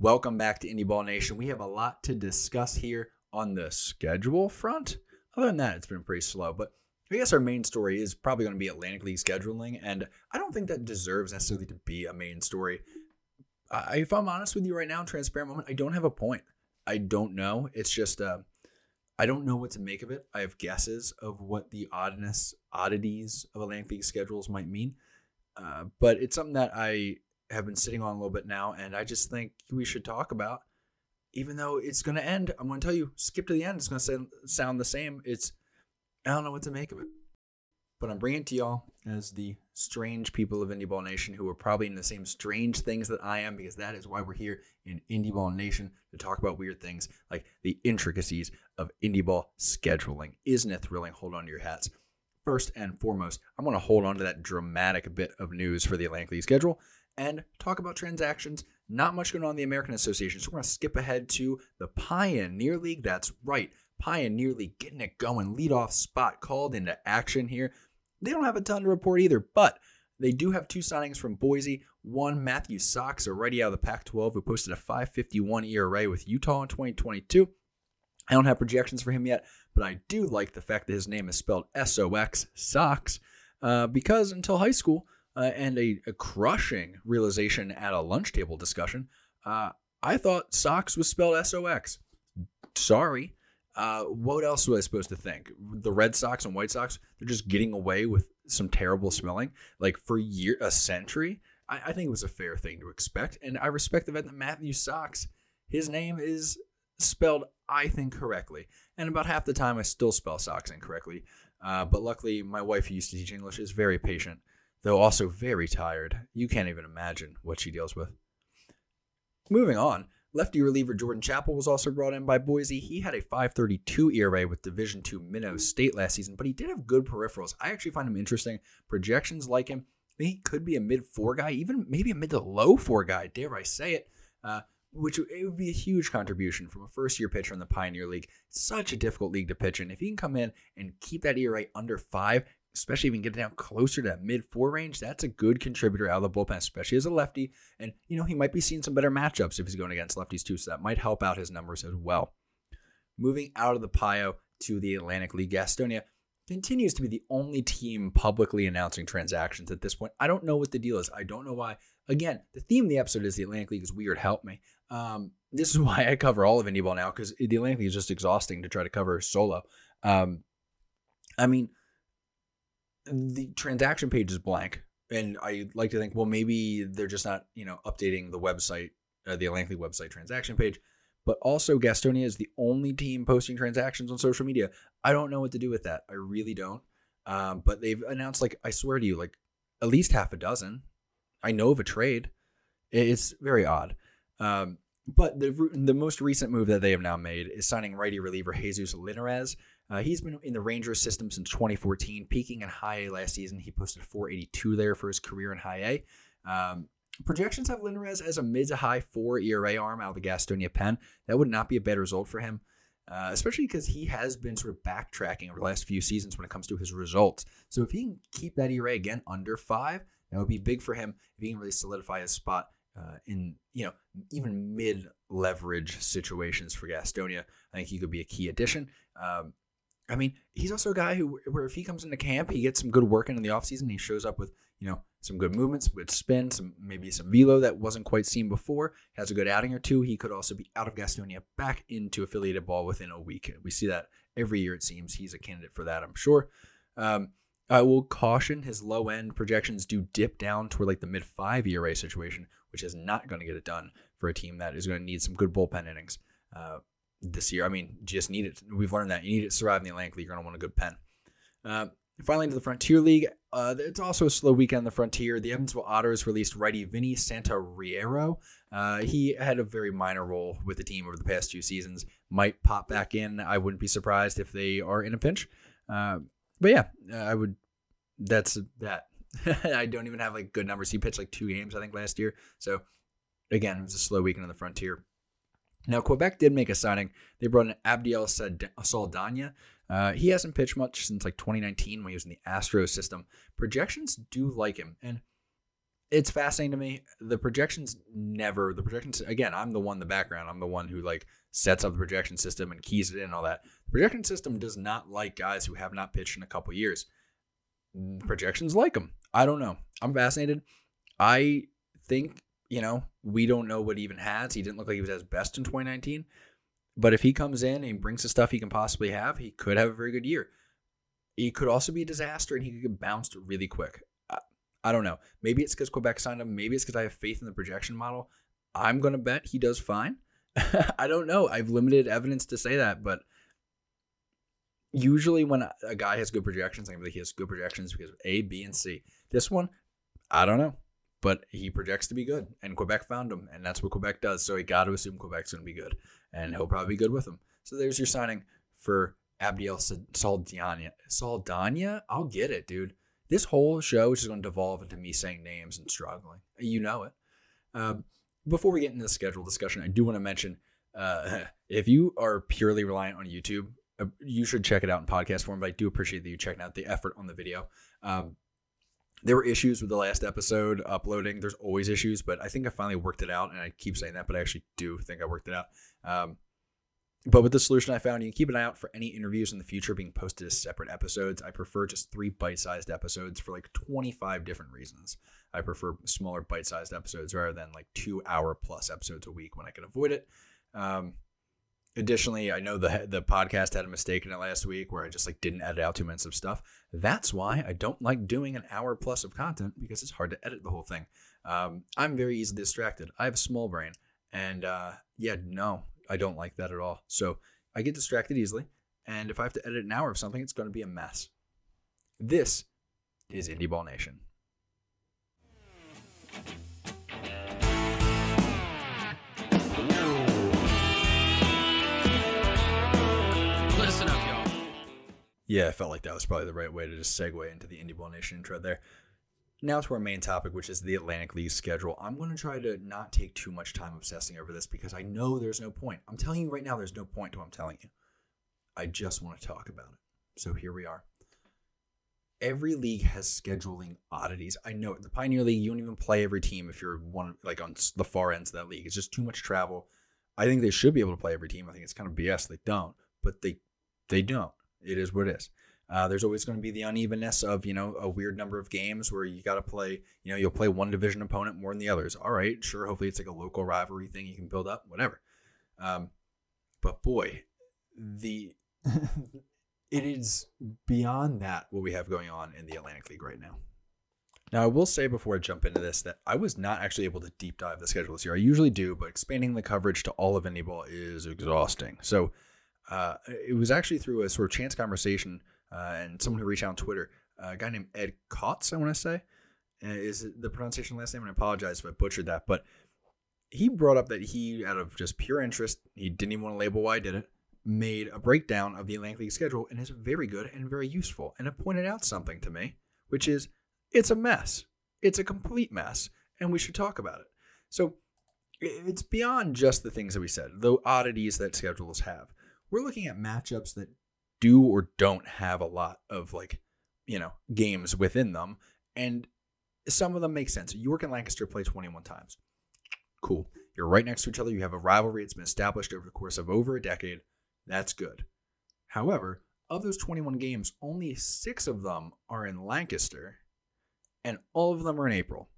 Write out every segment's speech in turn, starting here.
Welcome back to Indy Ball Nation. We have a lot to discuss here on the schedule front. Other than that, it's been pretty slow, but I guess our main story is probably going to be Atlantic League scheduling, and I don't think that deserves necessarily to be a main story. I, if I'm honest with you right now, transparent moment, I don't have a point. I don't know. It's just uh, I don't know what to make of it. I have guesses of what the oddness, oddities of Atlantic League schedules might mean, uh, but it's something that I have been sitting on a little bit now, and I just think we should talk about. Even though it's going to end, I'm going to tell you, skip to the end. It's going to sound the same. It's I don't know what to make of it, but I'm bringing it to y'all as the strange people of Indy Ball Nation who are probably in the same strange things that I am, because that is why we're here in Indy Ball Nation to talk about weird things like the intricacies of Indie Ball scheduling. Isn't it thrilling? Hold on to your hats. First and foremost, I'm going to hold on to that dramatic bit of news for the Atlantic League schedule and talk about transactions. Not much going on in the American Association, so we're going to skip ahead to the Pioneer League. That's right, Pioneer League getting it going. Leadoff spot called into action here. They don't have a ton to report either, but they do have two signings from Boise. One, Matthew Sox, already out of the Pac 12, who posted a 551 ERA with Utah in 2022. I don't have projections for him yet, but I do like the fact that his name is spelled S O X, Sox, uh, because until high school, uh, and a, a, crushing realization at a lunch table discussion. Uh, I thought Sox was spelled S O X. Sorry. Uh, what else was I supposed to think? The Red Sox and White Sox, they're just getting away with some terrible spelling. Like for year, a century, I, I think it was a fair thing to expect. And I respect the fact that Matthew Sox, his name is spelled, I think, correctly. And about half the time, I still spell Sox incorrectly. Uh, but luckily, my wife, who used to teach English, is very patient though also very tired. You can't even imagine what she deals with. Moving on, lefty reliever Jordan Chappell was also brought in by Boise. He had a 532 ERA with Division II Minnow State last season, but he did have good peripherals. I actually find him interesting. Projections like him. He could be a mid four guy, even maybe a mid to low four guy, dare I say it. Uh, which it would be a huge contribution from a first year pitcher in the Pioneer League. such a difficult league to pitch in. If he can come in and keep that ERA under five, especially even get it down closer to that mid four range, that's a good contributor out of the bullpen, especially as a lefty. And, you know, he might be seeing some better matchups if he's going against lefties too, so that might help out his numbers as well. Moving out of the Pio to the Atlantic League, Gastonia continues to be the only team publicly announcing transactions at this point. I don't know what the deal is. I don't know why. Again, the theme of the episode is the Atlantic League is weird. Help me. Um, this is why I cover all of indie ball now because the Atlantic League is just exhausting to try to cover solo. Um, I mean, the transaction page is blank, and I like to think, well, maybe they're just not, you know, updating the website, uh, the Atlantic website transaction page. But also, Gastonia is the only team posting transactions on social media. I don't know what to do with that. I really don't. Um, but they've announced, like, I swear to you, like at least half a dozen. I know of a trade. It's very odd. Um, but the the most recent move that they have now made is signing righty reliever Jesus Linares. Uh, he's been in the Rangers system since 2014, peaking in high A last season. He posted 482 there for his career in high A. Um, projections have Linares as a mid to high four ERA arm out of the Gastonia pen. That would not be a bad result for him, uh, especially because he has been sort of backtracking over the last few seasons when it comes to his results. So if he can keep that ERA again under five, that would be big for him if he can really solidify his spot uh, in you know even mid leverage situations for Gastonia. I think he could be a key addition. Um, I mean, he's also a guy who, where if he comes into camp, he gets some good work in, the offseason. He shows up with, you know, some good movements, good spin, some maybe some velo that wasn't quite seen before. Has a good outing or two. He could also be out of Gastonia back into affiliated ball within a week. We see that every year. It seems he's a candidate for that. I'm sure. Um, I will caution his low end projections do dip down toward like the mid five ERA situation, which is not going to get it done for a team that is going to need some good bullpen innings. Uh, this year. I mean, just need it. We've learned that you need it to survive in the Atlantic League. You're going to want a good pen. Uh, finally, into the Frontier League. Uh, it's also a slow weekend in the Frontier. The Evansville Otters released righty Vinny Santoriero. Uh, he had a very minor role with the team over the past two seasons. Might pop back in. I wouldn't be surprised if they are in a pinch. Uh, but yeah, I would. That's that. I don't even have like good numbers. He pitched like two games, I think, last year. So again, it was a slow weekend on the Frontier. Now, Quebec did make a signing. They brought in Abdiel Saldana. Uh, he hasn't pitched much since like 2019 when he was in the Astros system. Projections do like him. And it's fascinating to me. The projections never, the projections, again, I'm the one in the background. I'm the one who like sets up the projection system and keys it in and all that. The projection system does not like guys who have not pitched in a couple years. Projections like them. I don't know. I'm fascinated. I think, you know, we don't know what he even has. He didn't look like he was at his best in 2019. But if he comes in and brings the stuff he can possibly have, he could have a very good year. He could also be a disaster and he could get bounced really quick. I don't know. Maybe it's because Quebec signed him. Maybe it's because I have faith in the projection model. I'm going to bet he does fine. I don't know. I've limited evidence to say that, but usually when a guy has good projections, I'm like he has good projections because of A, B, and C. This one, I don't know, but he projects to be good, and Quebec found him, and that's what Quebec does. So he got to assume Quebec's going to be good, and he'll probably be good with them. So there's your signing for Abdiel Saldana. Saldana, I'll get it, dude. This whole show is just going to devolve into me saying names and struggling. You know it. Um, before we get into the schedule discussion, I do want to mention uh, if you are purely reliant on YouTube, uh, you should check it out in podcast form. But I do appreciate that you checking out the effort on the video. Um, there were issues with the last episode uploading. There's always issues, but I think I finally worked it out. And I keep saying that, but I actually do think I worked it out. Um, but with the solution I found, you can keep an eye out for any interviews in the future being posted as separate episodes. I prefer just three bite sized episodes for like 25 different reasons. I prefer smaller bite sized episodes rather than like two hour plus episodes a week when I can avoid it. Um, additionally, I know the the podcast had a mistake in it last week where I just like didn't edit out two minutes of stuff. That's why I don't like doing an hour plus of content because it's hard to edit the whole thing. Um, I'm very easily distracted. I have a small brain, and uh, yeah, no, I don't like that at all. So I get distracted easily. And if I have to edit an hour of something, it's going to be a mess. This is Indy Ball Nation. Yeah, I felt like that was probably the right way to just segue into the Indy Ball Nation intro there. Now to our main topic, which is the Atlantic League schedule. I'm going to try to not take too much time obsessing over this because I know there's no point. I'm telling you right now, there's no point to what I'm telling you. I just want to talk about it. So here we are. Every league has scheduling oddities. I know the Pioneer League, you don't even play every team if you're one like on the far ends of that league. It's just too much travel. I think they should be able to play every team. I think it's kind of BS they don't, but they they don't. It is what it is. Uh, there's always going to be the unevenness of you know a weird number of games where you got to play. You know, you'll play one division opponent more than the others. All right, sure. Hopefully, it's like a local rivalry thing you can build up. Whatever. Um, but boy, the it is beyond that what we have going on in the Atlantic League right now. Now, I will say before I jump into this that I was not actually able to deep dive the schedule this year. I usually do, but expanding the coverage to all of Indie Ball is exhausting. So uh, it was actually through a sort of chance conversation uh, and someone who reached out on Twitter, uh, a guy named Ed Kotz, I want to say, uh, is the pronunciation last name, and I apologize if I butchered that, but he brought up that he, out of just pure interest, he didn't even want to label why I did it, made a breakdown of the Atlantic League schedule and is very good and very useful. And it pointed out something to me, which is it's a mess. It's a complete mess, and we should talk about it. So it's beyond just the things that we said, the oddities that schedules have. We're looking at matchups that do or don't have a lot of like, you know, games within them. And some of them make sense. York and Lancaster play 21 times. Cool. You're right next to each other. You have a rivalry. It's been established over the course of over a decade. That's good. However, of those 21 games, only six of them are in Lancaster, and all of them are in April.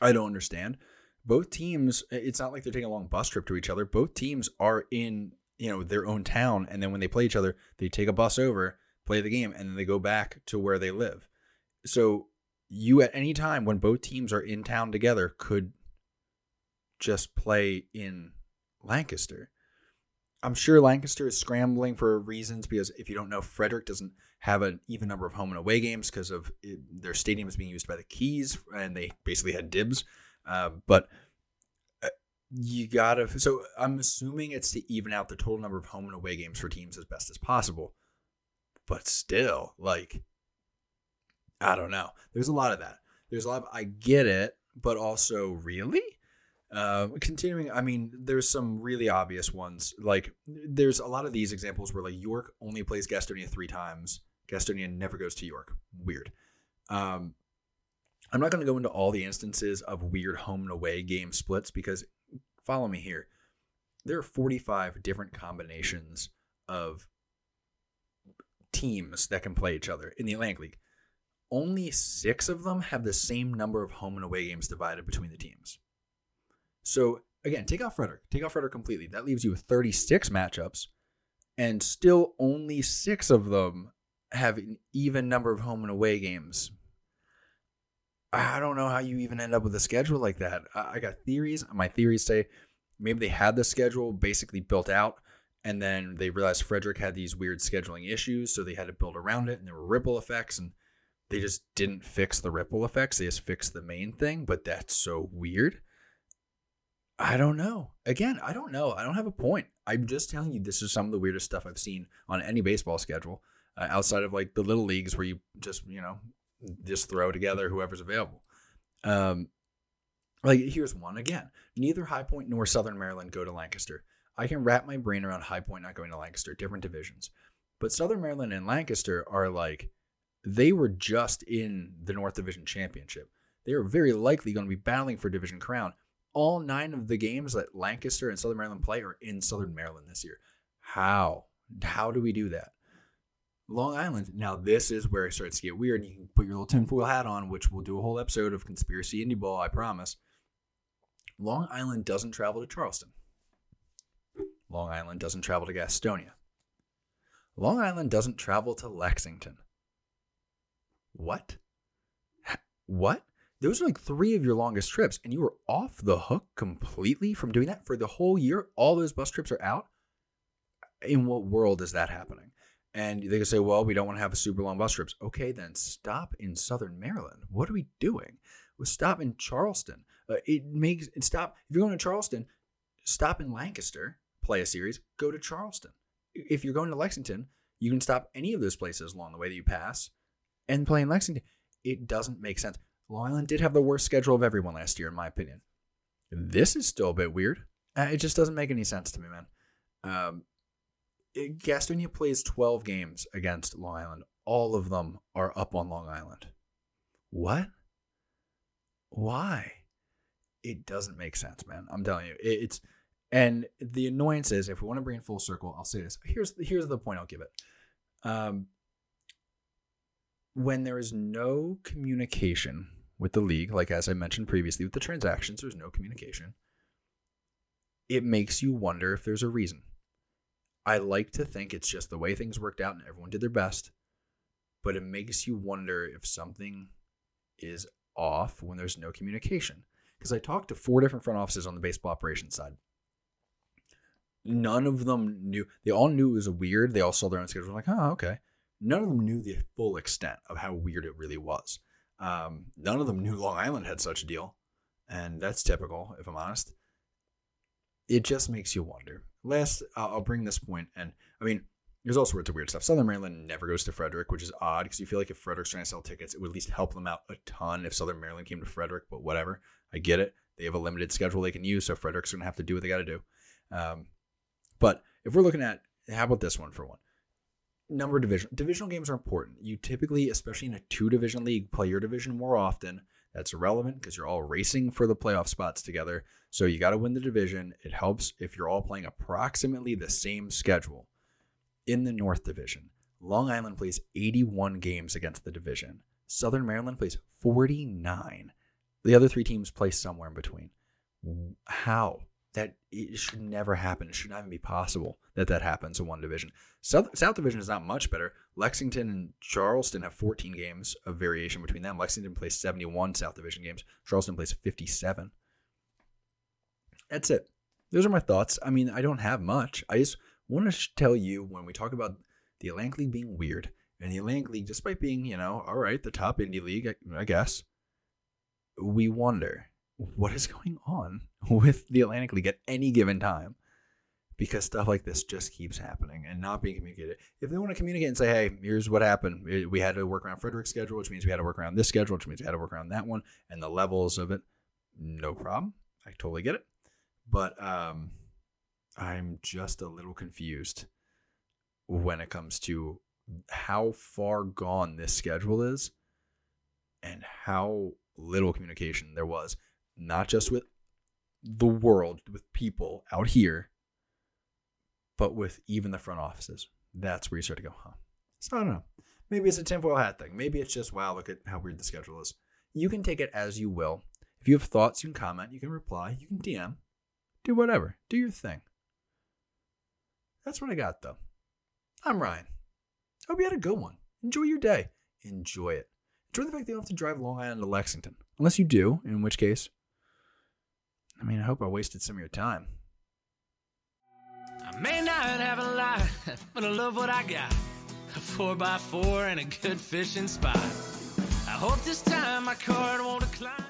I don't understand. Both teams, it's not like they're taking a long bus trip to each other. Both teams are in you know their own town and then when they play each other they take a bus over play the game and then they go back to where they live. So you at any time when both teams are in town together could just play in lancaster. I'm sure lancaster is scrambling for reasons because if you don't know frederick doesn't have an even number of home and away games because of it, their stadium is being used by the keys and they basically had dibs. Uh, but you gotta so i'm assuming it's to even out the total number of home and away games for teams as best as possible. But still like i don't know. There's a lot of that. There's a lot of i get it but also really? Uh, continuing i mean there's some really obvious ones. Like there's a lot of these examples where like york only plays gastonia three times. Gastonia never goes to york. Weird. Um, I'm not going to go into all the instances of weird home and away game splits because follow me here. There are 45 different combinations of teams that can play each other in the Atlantic League. Only six of them have the same number of home and away games divided between the teams. So again, take off Frederick. Take off Frederick completely. That leaves you with 36 matchups, and still only six of them have an even number of home and away games. I don't know how you even end up with a schedule like that. I got theories. My theories say maybe they had the schedule basically built out, and then they realized Frederick had these weird scheduling issues, so they had to build around it, and there were ripple effects, and they just didn't fix the ripple effects. They just fixed the main thing, but that's so weird. I don't know. Again, I don't know. I don't have a point. I'm just telling you, this is some of the weirdest stuff I've seen on any baseball schedule uh, outside of like the little leagues where you just, you know, just throw together whoever's available. Um, like here's one again. Neither High Point nor Southern Maryland go to Lancaster. I can wrap my brain around High Point not going to Lancaster, different divisions. But Southern Maryland and Lancaster are like they were just in the North Division Championship. They are very likely going to be battling for division crown all nine of the games that Lancaster and Southern Maryland play are in Southern Maryland this year. How? How do we do that? Long Island. Now, this is where it starts to get weird. You can put your little tinfoil hat on, which we'll do a whole episode of Conspiracy Indie Ball, I promise. Long Island doesn't travel to Charleston. Long Island doesn't travel to Gastonia. Long Island doesn't travel to Lexington. What? What? those are like three of your longest trips, and you were off the hook completely from doing that for the whole year. All those bus trips are out. In what world is that happening? And they can say, well, we don't want to have super long bus trips. Okay, then stop in Southern Maryland. What are we doing? Well, stop in Charleston. Uh, it makes it stop. If you're going to Charleston, stop in Lancaster, play a series, go to Charleston. If you're going to Lexington, you can stop any of those places along the way that you pass and play in Lexington. It doesn't make sense. Long Island did have the worst schedule of everyone last year, in my opinion. This is still a bit weird. Uh, it just doesn't make any sense to me, man. Um, Gastonia plays 12 games against Long Island. All of them are up on Long Island. What? Why? It doesn't make sense, man. I'm telling you. It's and the annoyance is if we want to bring it full circle, I'll say this. Here's here's the point I'll give it. Um, when there is no communication with the league, like as I mentioned previously with the transactions, there's no communication. It makes you wonder if there's a reason. I like to think it's just the way things worked out and everyone did their best, but it makes you wonder if something is off when there's no communication. Because I talked to four different front offices on the baseball operations side. None of them knew. They all knew it was weird. They all saw their own schedule. Like, oh, okay. None of them knew the full extent of how weird it really was. Um, none of them knew Long Island had such a deal, and that's typical, if I'm honest. It just makes you wonder. Last, I'll bring this point, and I mean, there's all sorts of weird stuff. Southern Maryland never goes to Frederick, which is odd because you feel like if Frederick's trying to sell tickets, it would at least help them out a ton if Southern Maryland came to Frederick. But whatever, I get it. They have a limited schedule they can use, so Frederick's going to have to do what they got to do. Um, but if we're looking at, how about this one for one? number division divisional games are important. You typically, especially in a two division league, play your division more often. That's irrelevant because you're all racing for the playoff spots together. So you got to win the division. It helps if you're all playing approximately the same schedule. In the North Division, Long Island plays 81 games against the division. Southern Maryland plays 49. The other three teams play somewhere in between. How? That it should never happen. It should not even be possible that that happens in one division. South, South Division is not much better. Lexington and Charleston have 14 games of variation between them. Lexington plays 71 South Division games. Charleston plays 57. That's it. Those are my thoughts. I mean, I don't have much. I just want to tell you when we talk about the Atlantic League being weird, and the Atlantic League, despite being, you know, all right, the top indie league, I, I guess, we wonder what is going on with the Atlantic League at any given time because stuff like this just keeps happening and not being communicated. If they want to communicate and say, hey, here's what happened, we had to work around Frederick's schedule, which means we had to work around this schedule, which means we had to work around that one, and the levels of it, no problem. I totally get it. But um, I'm just a little confused when it comes to how far gone this schedule is and how little communication there was, not just with the world, with people out here, but with even the front offices. That's where you start to go, huh? So I don't know. Maybe it's a tinfoil hat thing. Maybe it's just, wow, look at how weird the schedule is. You can take it as you will. If you have thoughts, you can comment, you can reply, you can DM, do whatever, do your thing. That's what I got, though. I'm Ryan. Hope you had a good one. Enjoy your day. Enjoy it. Enjoy the fact that you don't have to drive Long Island to Lexington. Unless you do, in which case, I mean, I hope I wasted some of your time. I may not have a lot, but I love what I got. A 4x4 and a good fishing spot. I hope this time my card won't decline.